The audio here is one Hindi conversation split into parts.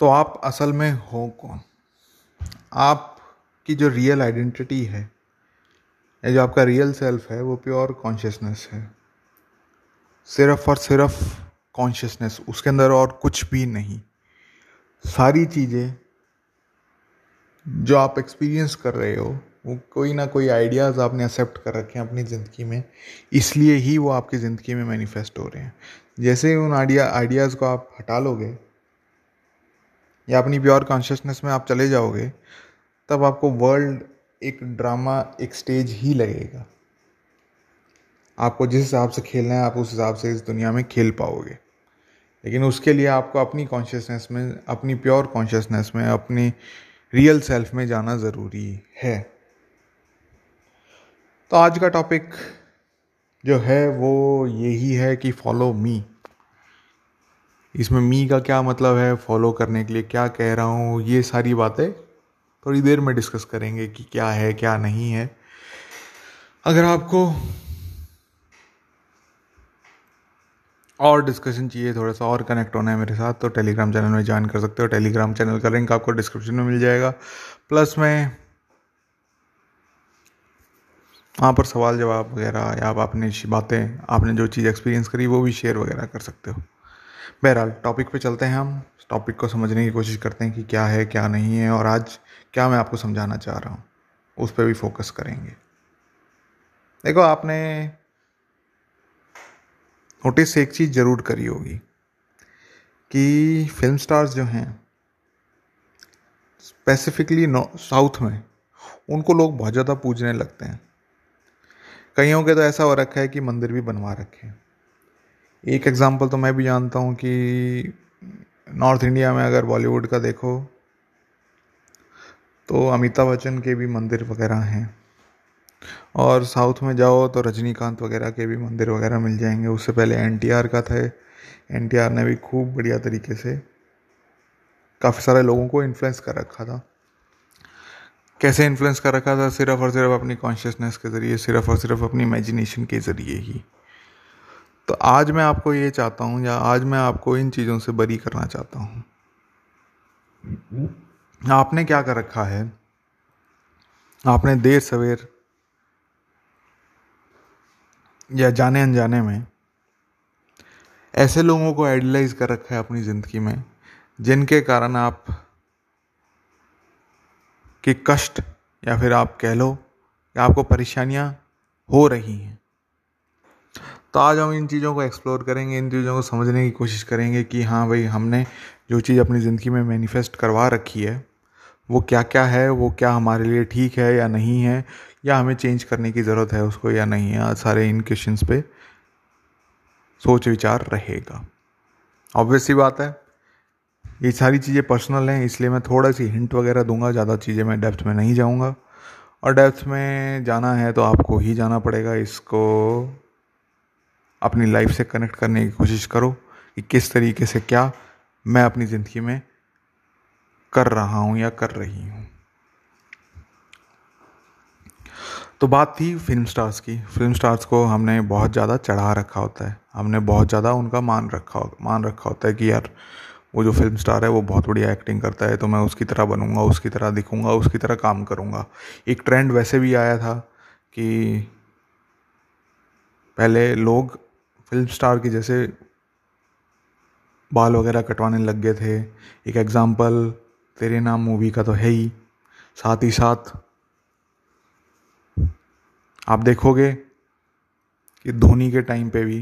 तो आप असल में हो कौन? आपकी जो रियल आइडेंटिटी है, या जो आपका रियल सेल्फ है, वो प्योर कॉन्शियसनेस है। सिर्फ़ और सिर्फ़ कॉन्शियसनेस उसके अंदर और कुछ भी नहीं। सारी चीज़ें जो आप एक्सपीरियंस कर रहे हो, वो कोई ना कोई आइडियाज़ आपने एक्सेप्ट कर रखे हैं अपनी ज़िंदगी में, इसलिए ही वो आपकी ज़िंदगी में मैनिफेस्ट हो रहे हैं। जैसे ही उन आइडिया आइडियाज़ को आप हटा लोगे या अपनी प्योर कॉन्शियसनेस में आप चले जाओगे, तब आपको वर्ल्ड एक ड्रामा एक स्टेज ही लगेगा। आपको जिस हिसाब से खेलना है, आप उस हिसाब से इस दुनिया में खेल पाओगे। लेकिन उसके लिए आपको अपनी कॉन्शियसनेस में, अपनी प्योर कॉन्शियसनेस में, अपनी रियल सेल्फ में जाना ज़रूरी है। तो आज का टॉपिक जो है, वो यही है कि फॉलो मी इसमें मी का क्या मतलब है फॉलो करने के लिए क्या कह रहा हूँ, ये सारी बातें थोड़ी देर में डिस्कस करेंगे कि क्या है, क्या नहीं है। अगर आपको और डिस्कशन चाहिए थोड़ा सा और कनेक्ट होना है मेरे साथ तो टेलीग्राम चैनल में ज्वाइन कर सकते हो। टेलीग्राम चैनल का लिंक आपको डिस्क्रिप्शन में मिल जाएगा। प्लस में वहाँ पर सवाल जवाब वगैरह या आप अपनी बातें, आपने जो चीज़ एक्सपीरियंस करी, वो भी शेयर वगैरह कर सकते हो। बहरहाल टॉपिक पे चलते हैं हम। टॉपिक को समझने की कोशिश करते हैं कि क्या है, क्या नहीं है, और आज क्या मैं आपको समझाना चाह रहा हूँ, उस पर भी फोकस करेंगे। देखो, आपने नोटिस एक चीज़ ज़रूर करी होगी कि फ़िल्म स्टार्स जो हैं स्पेसिफिकली साउथ में, उनको लोग बहुत ज़्यादा पूजने लगते हैं। कईयों के तो ऐसा हो रखा है कि मंदिर भी बनवा रखे हैं। एक एग्ज़ाम्पल तो मैं भी जानता हूँ कि नॉर्थ इंडिया में अगर बॉलीवुड का देखो तो अमिताभ बच्चन के भी मंदिर वगैरह हैं। और साउथ में जाओ तो रजनीकांत वगैरह के भी मंदिर वगैरह मिल जाएँगे। उससे पहले एनटीआर का था। एनटीआर ने भी खूब बढ़िया तरीके से काफ़ी सारे लोगों को इन्फ्लुएंस कर रखा था। कैसे इन्फ्लुएंस कर रखा था? सिर्फ़ और सिर्फ़ अपनी कॉन्शियसनेस के ज़रिए, सिर्फ़ और सिर्फ़ अपनी इमेजिनेशन के ज़रिए ही। तो आज मैं आपको ये चाहता हूँ या आज मैं आपको इन चीज़ों से बरी करना चाहता हूँ। आपने क्या कर रखा है? आपने देर सवेर या जाने अनजाने में ऐसे लोगों को आइडलाइज कर रखा है अपनी ज़िंदगी में, जिनके कारण आप के कष्ट या फिर आप कह लो कि आपको परेशानियाँ हो रही हैं। तो आज हम इन चीज़ों को एक्सप्लोर करेंगे, इन चीज़ों को समझने की कोशिश करेंगे कि हाँ भाई, हमने जो चीज़ अपनी ज़िंदगी में मैनिफेस्ट करवा रखी है, वो क्या क्या है, वो क्या हमारे लिए ठीक है या नहीं है, या हमें चेंज करने की ज़रूरत है उसको या नहीं है सारे इन क्वेश्चन पे सोच विचार रहेगा। ऑब्वियस सी बात है। ये सारी चीज़ें पर्सनल हैं, इसलिए मैं थोड़ा सी हिंट वगैरह दूँगा, ज़्यादा चीज़ें मैं डेप्थ में नहीं जाऊँगा। और डेप्थ में जाना है तो आपको ही जाना पड़ेगा इसको। अपनी लाइफ से कनेक्ट करने की कोशिश करो कि किस तरीके से क्या मैं अपनी ज़िंदगी में कर रहा हूँ या कर रही हूँ। तो बात थी फ़िल्म स्टार्स की। फ़िल्म स्टार्स को हमने बहुत ज़्यादा चढ़ा रखा होता है। हमने बहुत ज़्यादा उनका मान रखा मान रखा होता है कि यार, वो जो फ़िल्म स्टार है वो बहुत बढ़िया एक्टिंग करता है तो मैं उसकी तरह बनूँगा, उसकी तरह दिखूँगा, उसकी तरह काम करूँगा। एक ट्रेंड वैसे भी आया था कि पहले लोग फ़िल्म स्टार के जैसे बाल वगैरह कटवाने लग गए थे। एक एग्ज़ाम्पल तेरे नाम मूवी का तो है ही। साथ ही साथ, आप देखोगे कि धोनी के टाइम पे भी,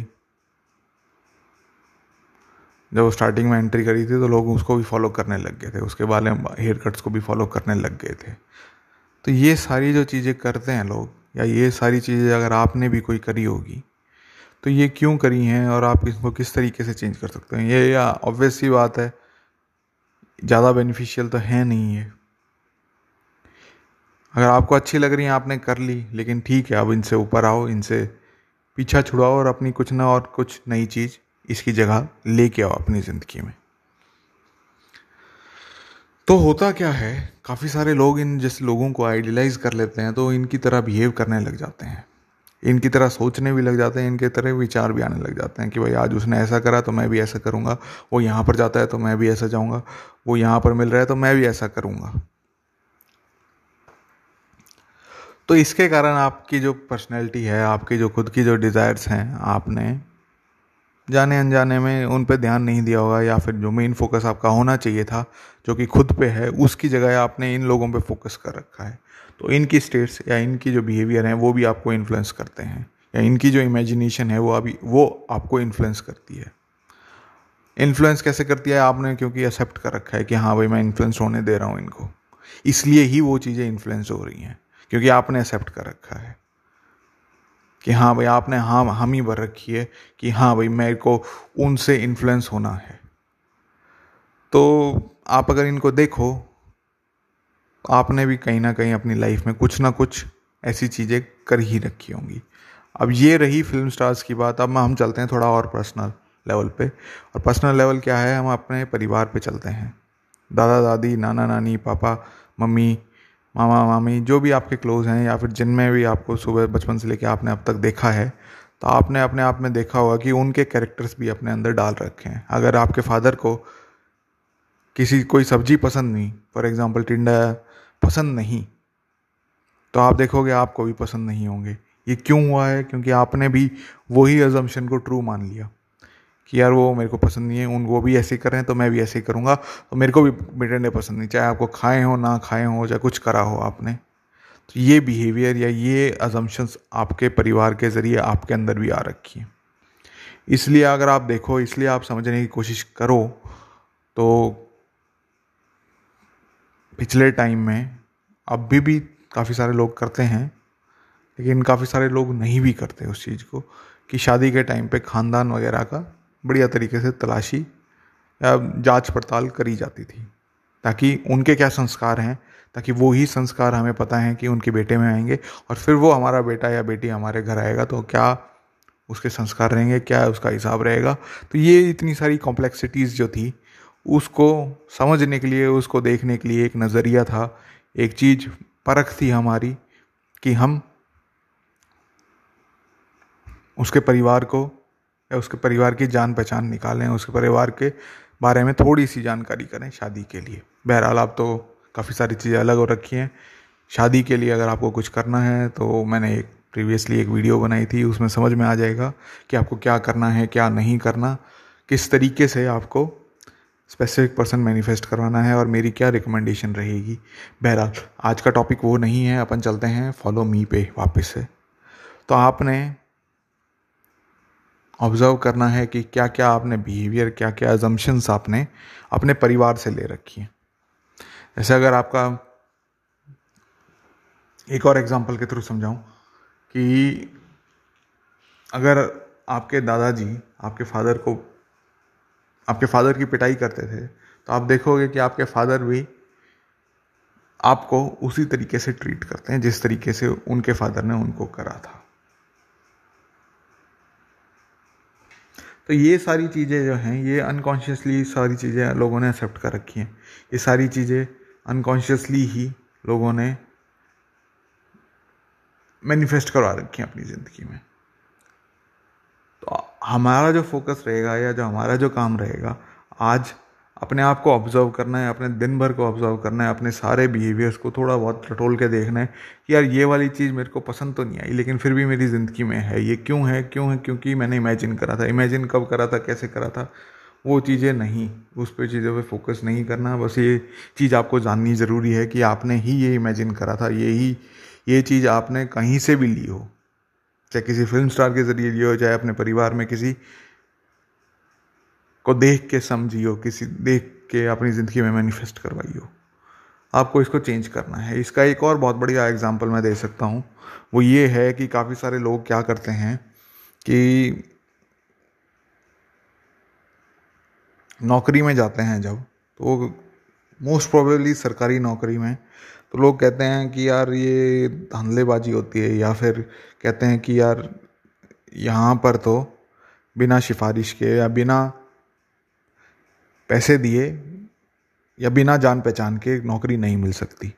जब वो स्टार्टिंग में एंट्री करी थी तो लोग उसको भी फॉलो करने लग गए थे। उसके बारे में हेयर कट्स को भी फॉलो करने लग गए थे। तो ये सारी जो चीज़ें करते हैं लोग, या ये सारी चीज़ें अगर आपने भी कोई करी होगी तो ये क्यों करी हैं और आप इसको किस तरीके से चेंज कर सकते हैं? ये, या ऑब्वियस सी बात है। ज़्यादा बेनिफिशियल तो है नहीं है अगर आपको अच्छी लग रही है, आपने कर ली, लेकिन ठीक है, अब इनसे ऊपर आओ, इनसे पीछा छुड़ाओ और अपनी कुछ ना और कुछ नई चीज़ इसकी जगह लेके आओ अपनी ज़िंदगी में। तो होता क्या है, काफ़ी सारे लोग इन जैसे लोगों को आइडियलाइज कर लेते हैं तो इनकी तरह बिहेव करने लग जाते हैं। इनकी तरह सोचने भी लग जाते हैं, इनके तरह विचार भी आने लग जाते हैं कि भाई आज उसने ऐसा करा तो मैं भी ऐसा करूँगा, वो यहाँ पर जाता है तो मैं भी ऐसा जाऊँगा, वो यहाँ पर मिल रहा है तो मैं भी ऐसा करूँगा। तो इसके कारण आपकी जो पर्सनैलिटी है, आपकी जो खुद की जो डिज़ायर्स हैं, आपने जाने अनजाने में उन पर ध्यान नहीं दिया होगा या फिर जो मेन फोकस आपका होना चाहिए था, जो कि खुद पे है, उसकी जगह आपने इन लोगों पे फोकस कर रखा है। तो इनकी स्टेट्स या इनकी जो बिहेवियर हैं, वो भी आपको इन्फ्लुएंस करते हैं। या इनकी जो इमेजिनेशन है, वो अभी, वो आपको इन्फ्लुएंस करती है। इन्फ्लुएंस कैसे करती है? आपने क्योंकि एक्सेप्ट कर रखा है कि हाँ भाई, मैं इन्फ्लुएंस होने दे रहा हूँ इनको। इसलिए ही वो चीज़ें इन्फ्लुएंस हो रही हैं, क्योंकि आपने एक्सेप्ट कर रखा है। कि हाँ भाई, आपने हाँ हम ही भर रखी है कि हाँ भाई, मेरे को उनसे इन्फ्लुएंस होना है। तो आप अगर इनको देखो, आपने भी कहीं ना कहीं अपनी लाइफ में कुछ ना कुछ ऐसी चीज़ें कर ही रखी होंगी। अब ये रही फ़िल्म स्टार्स की बात, अब हम चलते हैं थोड़ा और पर्सनल लेवल पे। और पर्सनल लेवल क्या है? हम अपने परिवार पे चलते हैं। दादा, दादी, नाना, नानी, पापा, मम्मी मामा, मामी, जो भी आपके क्लोज हैं या फिर जिनमें भी आपको सुबह बचपन से लेकर आपने अब तक देखा है तो आपने अपने आप में देखा होगा कि उनके कैरेक्टर्स भी अपने अंदर डाल रखे हैं। अगर आपके फादर को किसी, कोई सब्ज़ी पसंद नहीं फॉर एग्ज़ाम्पल टिंडा पसंद नहीं तो आप देखोगे आपको भी पसंद नहीं होंगे। ये क्यों हुआ है? क्योंकि आपने भी वही एजम्पन को ट्रू मान लिया। कि यार वो मेरे को पसंद नहीं है, उन, वो भी ऐसे कर रहे हैं तो मैं भी ऐसे ही करूँगा। तो मेरे को भी मिटंडे पसंद नहीं, चाहे आपको खाए हो, ना खाए हो, चाहे कुछ करा हो आपने। तो ये बिहेवियर या ये अजम्पन्स आपके परिवार के ज़रिए आपके अंदर भी आ रखी है। इसलिए अगर आप देखो, इसलिए आप समझने की कोशिश करो तो पिछले टाइम में अभी भी काफ़ी सारे लोग करते हैं, लेकिन काफ़ी सारे लोग नहीं भी करते उस चीज़ को, कि शादी के टाइम पे ख़ानदान वगैरह का बढ़िया तरीके से तलाशी या जाँच पड़ताल करी जाती थी, ताकि उनके क्या संस्कार हैं, ताकि वो ही संस्कार हमें पता है कि उनके बेटे में आएँगे, और फिर वो हमारा बेटा या बेटी हमारे घर आएगा तो क्या उसके संस्कार रहेंगे, क्या उसका हिसाब रहेगा? तो ये इतनी सारी कॉम्प्लेक्सिटीज़ जो थी, उसको समझने के लिए, उसको देखने के लिए एक नज़रिया था, एक चीज़ परख थी हमारी कि हम उसके परिवार को या उसके परिवार की जान पहचान निकालें, उसके परिवार के बारे में थोड़ी सी जानकारी करें शादी के लिए। बहरहाल, आप तो काफ़ी सारी चीज़ें अलग हो रखी हैं। शादी के लिए अगर आपको कुछ करना है तो मैंने एक, प्रीवियसली एक वीडियो बनाई थी, उसमें समझ में आ जाएगा कि आपको क्या करना है, क्या नहीं करना, किस तरीके से आपको स्पेसिफिक पर्सन मैनिफेस्ट करवाना है और मेरी क्या रिकमेंडेशन रहेगी। बहरहाल, आज का टॉपिक वो नहीं है, अपन चलते हैं फॉलो मी पे वापस से। तो आपने ऑब्ज़र्व करना है कि क्या क्या आपने बिहेवियर क्या क्या एजम्पन्स आपने अपने परिवार से ले रखी हैं। जैसे अगर आपका एक और एग्जांपल के थ्रू समझाऊं कि अगर आपके दादाजी आपके फादर को, आपके फादर की पिटाई करते थे तो आप देखोगे कि आपके फादर भी आपको उसी तरीके से ट्रीट करते हैं, जिस तरीके से उनके फादर ने उनको करा था। तो ये सारी चीज़ें जो हैं, ये अनकॉन्शियसली सारी चीज़ें लोगों ने एक्सेप्ट कर रखी हैं। ये सारी चीज़ें अनकॉन्शियसली ही लोगों ने मैनिफेस्ट करवा रखी हैं अपनी ज़िंदगी में। तो हमारा जो फोकस रहेगा या जो हमारा जो काम रहेगा, आज अपने आप को ऑब्ज़र्व करना है, अपने दिन भर को ऑब्ज़र्व करना है, अपने सारे बिहेवियर्स को थोड़ा बहुत टटोल के देखना है कि यार ये वाली चीज़ मेरे को पसंद तो नहीं आई, लेकिन फिर भी मेरी ज़िंदगी में है। ये क्यों है क्यों है? क्योंकि मैंने इमेजिन करा था। इमेजिन कब करा था, कैसे करा था? वो चीज़ें नहीं, उस पर चीज़ों पे फोकस नहीं करना। बस ये चीज़ आपको जाननी ज़रूरी है कि आपने ही ये इमेजिन करा था। ये ही, ये चीज़ आपने कहीं से भी ली हो, चाहे किसी फ़िल्म स्टार के ज़रिए ली हो, चाहे अपने परिवार में किसी को देख के समझियो, किसी देख के अपनी ज़िंदगी में मैनिफेस्ट करवाइयो। आपको इसको चेंज करना है। इसका एक और बहुत बढ़िया एग्ज़ाम्पल मैं दे सकता हूँ। वो ये है कि काफ़ी सारे लोग क्या करते हैं कि नौकरी में जाते हैं जब तो मोस्ट प्रोबेबली सरकारी नौकरी में तो लोग कहते हैं कि यार ये धांधलेबाजी होती है, या फिर कहते हैं कि यार यहाँ पर तो बिना सिफारिश के या बिना पैसे दिए या बिना जान पहचान के नौकरी नहीं मिल सकती।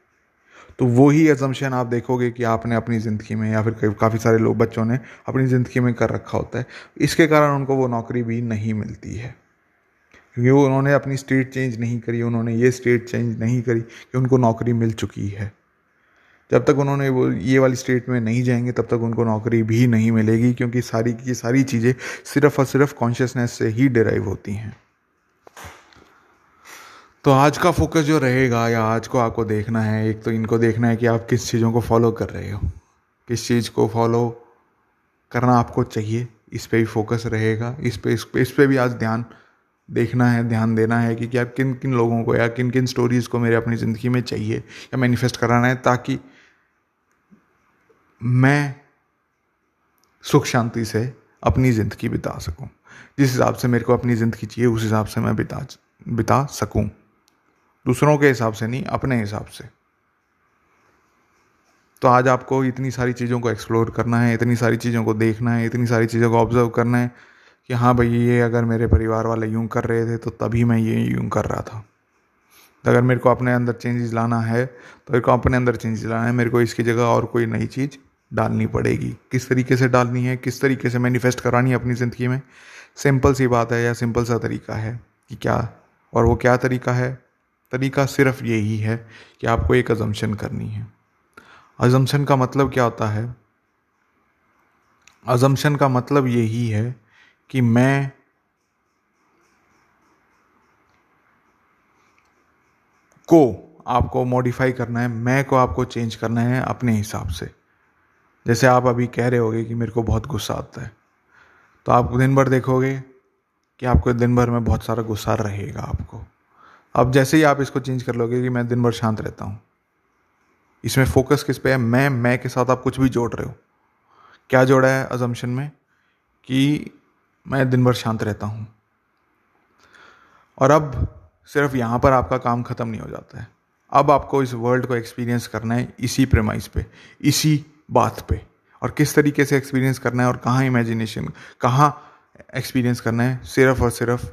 तो वही एजम्पन आप देखोगे कि आपने अपनी ज़िंदगी में या फिर काफ़ी सारे लोग, बच्चों ने अपनी ज़िंदगी में कर रखा होता है। इसके कारण उनको वो नौकरी भी नहीं मिलती है। क्योंकि वो उन्होंने अपनी स्टेट चेंज नहीं करी, उन्होंने ये स्टेट चेंज नहीं करी कि उनको नौकरी मिल चुकी है। जब तक उन्होंने वो ये वाली स्टेट में नहीं जाएँगे, तब तक उनको नौकरी भी नहीं मिलेगी, क्योंकि सारी की सारी चीज़ें सिर्फ़ और सिर्फ़ कॉन्शियसनेस से ही डिराइव होती हैं। तो आज का फोकस जो रहेगा या आज को आपको देखना है, एक तो इनको देखना है कि आप किस चीज़ों को फॉलो कर रहे हो। किस चीज़ को फॉलो करना आपको चाहिए, इस पर भी फोकस रहेगा। इस पर इस पर इस पर भी आज ध्यान देखना है, ध्यान देना है कि क्या किन किन लोगों को या किन किन स्टोरीज़ को मेरे अपनी ज़िंदगी में चाहिए या मैनिफेस्ट कराना है ताकि मैं सुख शांति से अपनी ज़िंदगी बिता सकूँ। जिस हिसाब से मेरे को अपनी ज़िंदगी चाहिए, उस हिसाब से मैं बिता बिता सकूँ। दूसरों के हिसाब से नहीं, अपने हिसाब से। तो आज आपको इतनी सारी चीज़ों को एक्सप्लोर करना है, इतनी सारी चीज़ों को देखना है, इतनी सारी चीज़ों को ऑब्ज़र्व करना है कि हाँ भाई, ये अगर मेरे परिवार वाले यूँ कर रहे थे तो तभी मैं ये यूँ कर रहा था। तो अगर मेरे को अपने अंदर चेंजेस लाना है तो मेरे को अपने अंदर चेंजेस लाना है, मेरे को इसकी जगह और कोई नई चीज़ डालनी पड़ेगी। किस तरीके से डालनी है, किस तरीके से मैनिफेस्ट करानी है अपनी ज़िंदगी में सिंपल सी बात है या सिंपल सा तरीका है कि क्या, और वो क्या तरीका है? तरीका सिर्फ़ यही है कि आपको एक अजम्पन करनी है। अजम्पन का मतलब क्या होता है? अजम्पन का मतलब यही है कि मैं को आपको मॉडिफाई करना है, मैं को आपको चेंज करना है अपने हिसाब से। जैसे आप अभी कह रहे होगे कि मेरे को बहुत गुस्सा आता है तो आप दिन भर देखोगे कि आपको दिन भर में बहुत सारा गुस्सा रहेगा आपको। अब जैसे ही आप इसको चेंज कर लोगे कि मैं दिन भर शांत रहता हूँ। इसमें फोकस किस पे है? मैं मैं के साथ आप कुछ भी जोड़ रहे हो। क्या जोड़ा है अजम्पन में? कि मैं दिन भर शांत रहता हूँ। और अब सिर्फ़ यहाँ पर आपका काम ख़त्म नहीं हो जाता है। अब आपको इस वर्ल्ड को एक्सपीरियंस करना है इसी प्रेमाइज पे, इसी बात पे। और किस तरीके से एक्सपीरियंस करना है और कहाँ इमेजिनेशन कहाँ एक्सपीरियंस करना है, सिर्फ़ और सिर्फ़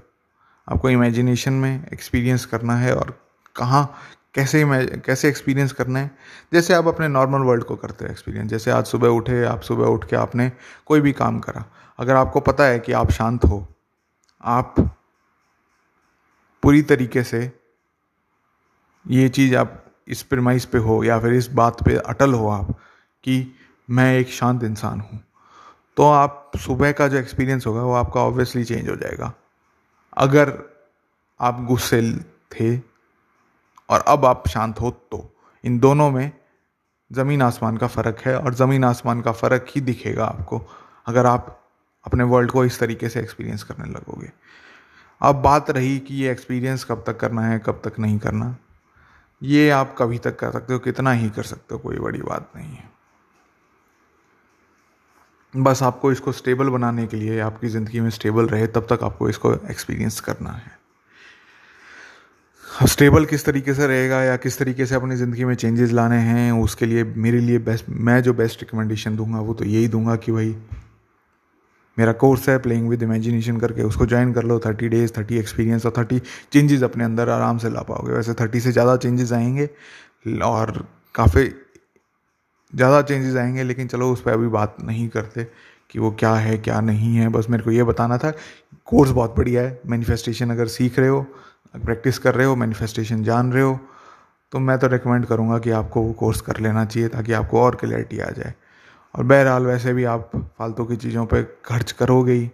आपको इमेजिनेशन में एक्सपीरियंस करना है और कहाँ, कैसे कैसे एक्सपीरियंस करना है। जैसे आप अपने नॉर्मल वर्ल्ड को करते हैं एक्सपीरियंस जैसे आज सुबह उठे, आप सुबह उठ के आपने कोई भी काम करा। अगर आपको पता है कि आप शांत हो, आप पूरी तरीके से ये चीज़ आप इस प्रमाइस पे हो या फिर इस बात पे अटल हो आप कि मैं एक शांत इंसान हूँ तो आप सुबह का जो एक्सपीरियंस होगा वो आपका ऑब्वियसली चेंज हो जाएगा। अगर आप गुस्से थे और अब आप शांत हो तो इन दोनों में ज़मीन आसमान का फ़र्क है और ज़मीन आसमान का फ़र्क ही दिखेगा आपको, अगर आप अपने वर्ल्ड को इस तरीके से एक्सपीरियंस करने लगोगे। अब बात रही कि ये एक्सपीरियंस कब तक करना है, कब तक नहीं करना, ये आप कभी तक कर सकते हो, कितना ही कर सकते हो, कोई बड़ी बात नहीं है। बस आपको इसको स्टेबल बनाने के लिए आपकी ज़िंदगी में स्टेबल रहे, तब तक आपको इसको एक्सपीरियंस करना है। स्टेबल किस तरीके से रहेगा या किस तरीके से अपनी ज़िंदगी में चेंजेस लाने हैं, उसके लिए मेरे लिए बेस्ट मैं जो बेस्ट रिकमेंडेशन दूँगा, वो तो यही दूँगा कि भाई, मेरा कोर्स है प्लेइंग विद इमेजिनेशन करके उसको ज्वाइन कर लो थर्टी डेज़ थर्टी एक्सपीरियंस और थर्टी चेंजेस अपने अंदर आराम से ला पाओगे। वैसे थर्टी से ज़्यादा चेंजेस आएँगे और काफ़ी ज़्यादा चेंजेस आएँगे, लेकिन चलो उस पर अभी बात नहीं करते कि वो क्या है, क्या नहीं है। बस मेरे को ये बताना था कोर्स बहुत बढ़िया है। मैनिफेस्टेशन अगर सीख रहे हो प्रैक्टिस कर रहे हो मैनिफेस्टेशन जान रहे हो तो मैं तो रिकमेंड करूँगा कि आपको वो कोर्स कर लेना चाहिए ताकि आपको और क्लैरिटी आ जाए। और बहरहाल वैसे भी आप फालतू की चीज़ों पे खर्च करोगे ही।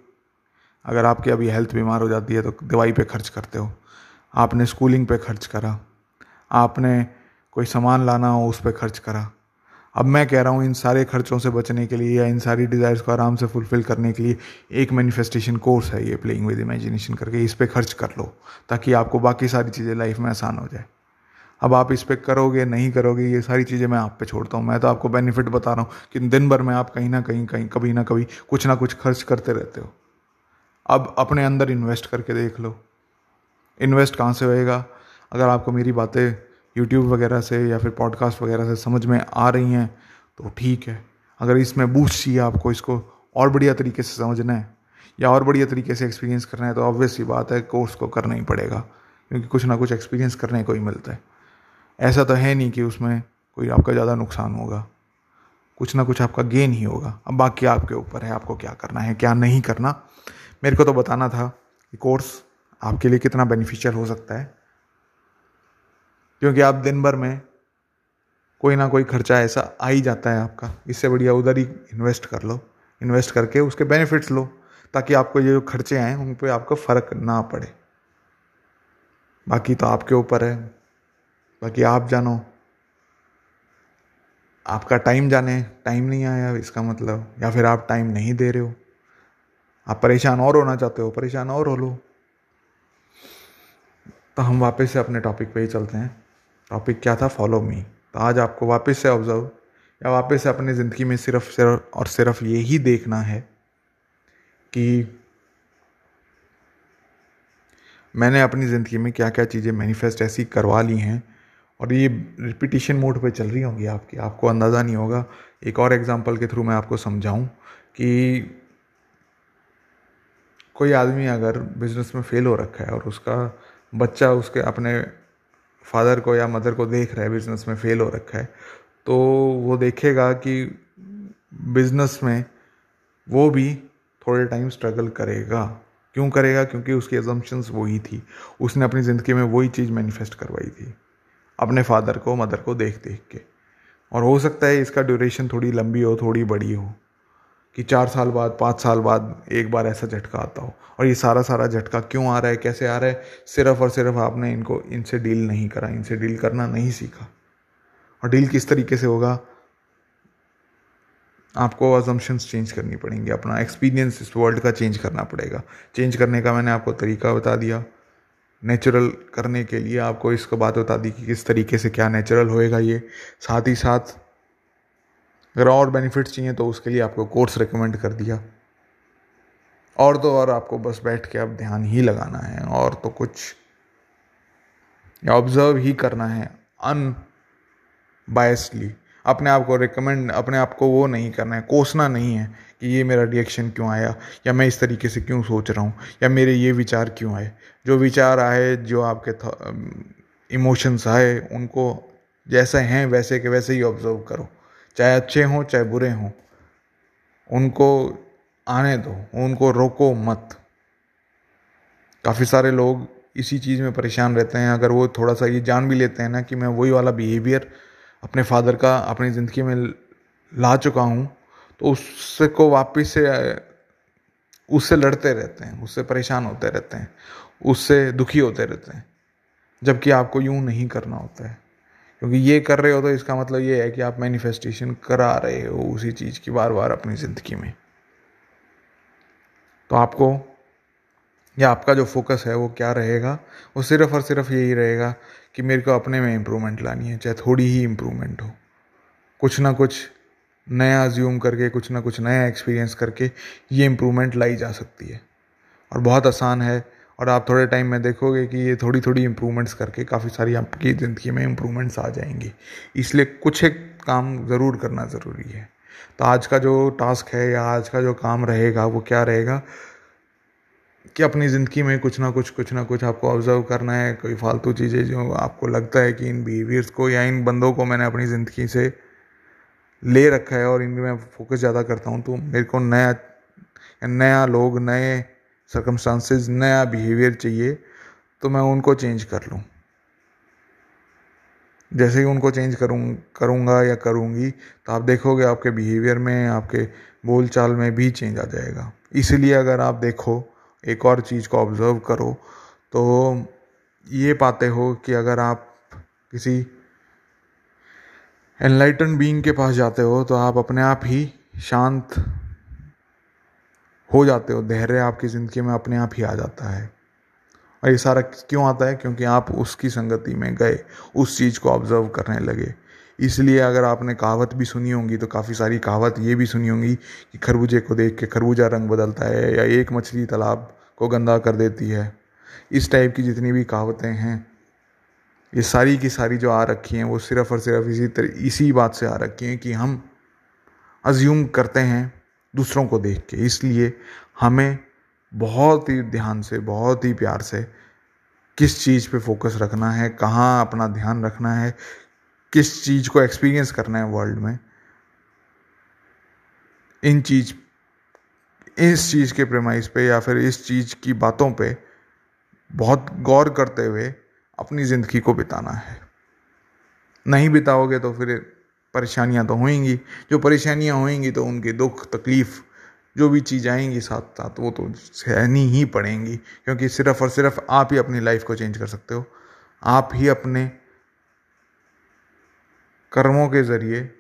अगर आपकी अभी हेल्थ बीमार हो जाती है तो दवाई पे खर्च करते हो। आपने स्कूलिंग पे खर्च करा। आपने कोई सामान लाना हो, उस पर खर्च करा। अब मैं कह रहा हूँ, इन सारे खर्चों से बचने के लिए या इन सारी डिज़ायर्स को आराम से फुलफ़िल करने के लिए एक मैनिफेस्टेशन कोर्स है ये प्लेइंग विद इमेजिनेशन करके। इस पर खर्च कर लो, ताकि आपको बाकी सारी चीज़ें लाइफ में आसान हो जाए। अब आप इस पर करोगे, नहीं करोगे, ये सारी चीज़ें मैं आप पे छोड़ता हूँ। मैं तो आपको बेनिफिट बता रहा हूँ कि दिन भर में आप कहीं ना कहीं कहीं, कभी ना कभी कुछ ना कुछ खर्च करते रहते हो। अब अपने अंदर इन्वेस्ट करके देख लो। इन्वेस्ट कहाँ से होएगा? अगर आपको मेरी बातें यूट्यूब वगैरह से या फिर पॉडकास्ट वगैरह से समझ में आ रही हैं तो ठीक है। अगर इसमें बूस्ट चाहिए आपको, इसको और बढ़िया तरीके से समझना है या और बढ़िया तरीके से एक्सपीरियंस करना है तो ऑब्वियस ही बात है कोर्स को करना ही पड़ेगा, क्योंकि कुछ ना कुछ एक्सपीरियंस करने को ही मिलता है। ऐसा तो है नहीं कि उसमें कोई आपका ज़्यादा नुकसान होगा, कुछ ना कुछ आपका गेन ही होगा। अब बाकी आपके ऊपर है, आपको क्या करना है, क्या नहीं करना। मेरे को तो बताना था कि कोर्स आपके लिए कितना बेनिफिशियल हो सकता है। क्योंकि आप दिन भर में कोई ना कोई खर्चा ऐसा आ ही जाता है आपका। इससे बढ़िया उधर ही इन्वेस्ट कर लो। इन्वेस्ट करके उसके बेनिफिट्स लो, ताकि आपको ये जो खर्चे आए, उन पर आपको फ़र्क ना पड़े। बाकी तो आपके ऊपर है। बाकी आप जानो। आपका टाइम जाने। टाइम नहीं आया इसका मतलब। या फिर आप टाइम नहीं दे रहे हो। आप परेशान और होना चाहते हो, परेशान और हो लो। तो हम वापस से अपने टॉपिक पे ही चलते हैं। टॉपिक क्या था? फॉलो मी तो आज आपको वापस से ऑब्ज़र्व या वापस से अपनी ज़िंदगी में सिर्फ़ सिर्फ़ और सिर्फ़ ये ही देखना है कि मैंने अपनी ज़िंदगी में क्या क्या चीज़ें मैनिफेस्ट ऐसी करवा ली हैं, और ये रिपीटिशन मोड पे चल रही होंगी आपकी। आपको अंदाज़ा नहीं होगा। एक और एग्जांपल के थ्रू मैं आपको समझाऊं कि कोई आदमी अगर बिज़नेस में फेल हो रखा है और उसका बच्चा उसके अपने फादर को या मदर को देख रहा है, बिज़नेस में फेल हो रखा है तो वो देखेगा कि बिज़नेस में वो भी थोड़े टाइम स्ट्रगल करेगा। क्यों करेगा? क्योंकि उसकी एजम्पन्स वही थी। उसने अपनी ज़िंदगी में वही चीज़ मैनिफेस्ट करवाई थी, अपने फादर को मदर को देख देख के। और हो सकता है इसका ड्यूरेशन थोड़ी लंबी हो, थोड़ी बड़ी हो। कि चार साल बाद, पाँच साल बाद एक बार ऐसा झटका आता हो। और ये सारा सारा झटका क्यों आ रहा है, कैसे आ रहा है, सिर्फ़ और सिर्फ़ आपने इनको, इनसे डील नहीं करा, इनसे डील करना नहीं सीखा। और डील किस तरीके से होगा? आपको अजम्पन्स चेंज करनी पड़ेंगी, अपना एक्सपीरियंस इस वर्ल्ड का चेंज करना पड़ेगा। चेंज करने का मैंने आपको तरीका बता दिया। नेचुरल करने के लिए आपको इसको बात बता दी कि किस तरीके से क्या नेचुरल होएगा ये। साथ ही साथ अगर और बेनिफिट्स चाहिए तो उसके लिए आपको कोर्स रिकमेंड कर दिया। और तो और आपको बस बैठ के अब ध्यान ही लगाना है और तो कुछ। या ऑब्ज़र्व ही करना है अनबायसली अपने आप को रिकमेंड अपने आप को वो नहीं करना है, कोसना नहीं है कि ये मेरा रिएक्शन क्यों आया, या मैं इस तरीके से क्यों सोच रहा हूँ, या मेरे ये विचार क्यों आए। जो विचार आए, जो आपके इमोशंस आए, उनको जैसे हैं वैसे के वैसे ही ऑब्ज़र्व करो। चाहे अच्छे हों, चाहे बुरे हों, उनको आने दो, उनको रोको मत। काफ़ी सारे लोग इसी चीज़ में परेशान रहते हैं। अगर वो थोड़ा सा ये जान भी लेते हैं ना कि मैं वही वाला बिहेवियर अपने फादर का अपनी ज़िंदगी में ला चुका हूँ तो उससे को वापस से, उससे लड़ते रहते हैं, उससे परेशान होते रहते हैं, उससे दुखी होते रहते हैं, जबकि आपको यूँ नहीं करना होता है। क्योंकि ये कर रहे हो तो इसका मतलब ये है कि आप मैनिफेस्टेशन करा रहे हो उसी चीज़ की बार बार अपनी ज़िंदगी में। तो आपको, या आपका जो फोकस है वो क्या रहेगा? वो सिर्फ़ और सिर्फ़ यही रहेगा कि मेरे को अपने में इम्प्रूवमेंट लानी है, चाहे थोड़ी ही इम्प्रूवमेंट हो। कुछ ना कुछ नया ज्यूम करके, कुछ ना कुछ नया एक्सपीरियंस करके ये इम्प्रूवमेंट लाई जा सकती है। और बहुत आसान है और आप थोड़े टाइम में देखोगे कि ये थोड़ी थोड़ी इम्प्रूवमेंट्स करके काफ़ी सारी आपकी ज़िंदगी में इम्प्रूवमेंट्स आ जाएँगी। इसलिए कुछ एक काम ज़रूर करना ज़रूरी है। तो आज का जो टास्क है या आज का जो काम रहेगा, वो क्या रहेगा? कि अपनी ज़िंदगी में कुछ ना कुछ कुछ ना कुछ आपको ऑब्ज़र्व करना है, कोई फालतू चीज़ें जो आपको लगता है कि इन बिहेवियर्स को या इन बंदों को मैंने अपनी ज़िंदगी से ले रखा है और इनमें मैं फोकस ज़्यादा करता हूँ तो मेरे को नया नया लोग, नए सर्कमस्टांसेस नया बिहेवियर चाहिए तो मैं उनको चेंज कर लूँ। जैसे ही उनको चेंज करूँ, करूँगा या करूँगी तो आप देखोगे आपके बिहेवियर में, आपके बोल चाल में भी चेंज आ जाएगा। इसीलिए अगर आप देखो, एक और चीज़ को ऑब्ज़र्व करो तो ये पाते हो कि अगर आप किसी एनलाइटन बीइंग के पास जाते हो तो आप अपने आप ही शांत हो जाते हो, धैर्य आपकी ज़िंदगी में अपने आप ही आ जाता है। और ये सारा क्यों आता है? क्योंकि आप उसकी संगति में गए, उस चीज़ को ऑब्ज़र्व करने लगे। इसलिए अगर आपने कहावत भी सुनी होंगी तो काफ़ी सारी कहावत ये भी सुनी होंगी कि खरबूजे को देख के खरबूजा रंग बदलता है या एक मछली तालाब को गंदा कर देती है। इस टाइप की जितनी भी कहावतें हैं, ये सारी की सारी जो आ रखी हैं, वो सिर्फ़ और सिर्फ़ इसी तरह इसी बात से आ रखी हैं कि हम अज्यूम करते हैं दूसरों को देख के। इसलिए हमें बहुत ही ध्यान से, बहुत ही प्यार से किस चीज़ पे फोकस रखना है, कहाँ अपना ध्यान रखना है, किस चीज़ को एक्सपीरियंस करना है वर्ल्ड में, इन चीज़, इस चीज़ के प्रेमाइज पे या फिर इस चीज़ की बातों पे बहुत गौर करते हुए अपनी ज़िंदगी को बिताना है। नहीं बिताओगे तो फिर परेशानियाँ तो होंगी जो परेशानियाँ होंगी तो उनके दुख, तकलीफ़, जो भी चीज़ आएँगी साथ साथ वो तो सहनी ही पड़ेंगी, क्योंकि सिर्फ़ और सिर्फ़ आप ही अपनी लाइफ को चेंज कर सकते हो। आप ही अपने कर्मों के ज़रिए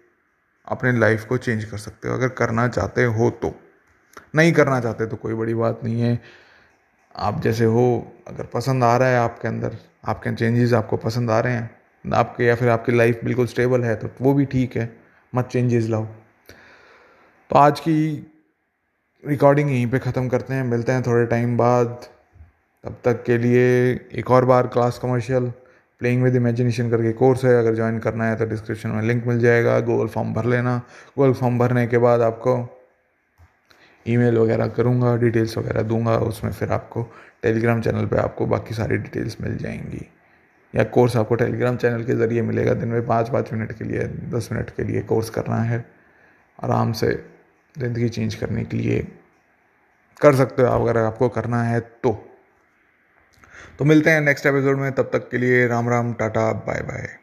अपने लाइफ को चेंज कर सकते हो। अगर करना चाहते हो तो। नहीं करना चाहते तो कोई बड़ी बात नहीं है। आप जैसे हो, अगर पसंद आ रहा है आपके अंदर, आपके चेंजेस आपको पसंद आ रहे हैं आपके या फिर आपकी लाइफ बिल्कुल स्टेबल है तो वो भी ठीक है, मत चेंजेस लाओ। तो आज की रिकॉर्डिंग यहीं पे ख़त्म करते हैं, मिलते हैं थोड़े टाइम बाद। तब तक के लिए एक और बार class commercial playing with imagination करके कोर्स है, अगर ज्वाइन करना है तो डिस्क्रिप्शन में लिंक मिल जाएगा गूगल फॉर्म भर लेना। गूगल फॉर्म भरने के बाद आपको ईमेल वगैरह करूँगा डिटेल्स वगैरह दूँगा, उसमें फिर आपको टेलीग्राम चैनल पे आपको बाकी सारी डिटेल्स मिल जाएँगी। या कोर्स आपको टेलीग्राम चैनल के ज़रिए मिलेगा। दिन में पाँच पाँच मिनट के लिए, दस मिनट के लिए कोर्स करना है। आराम से ज़िंदगी चेंज करने के लिए कर सकते हो आप, अगर आपको करना है तो। तो मिलते हैं नेक्स्ट एपिसोड में, तब तक के लिए Ram Ram, tata, bye bye.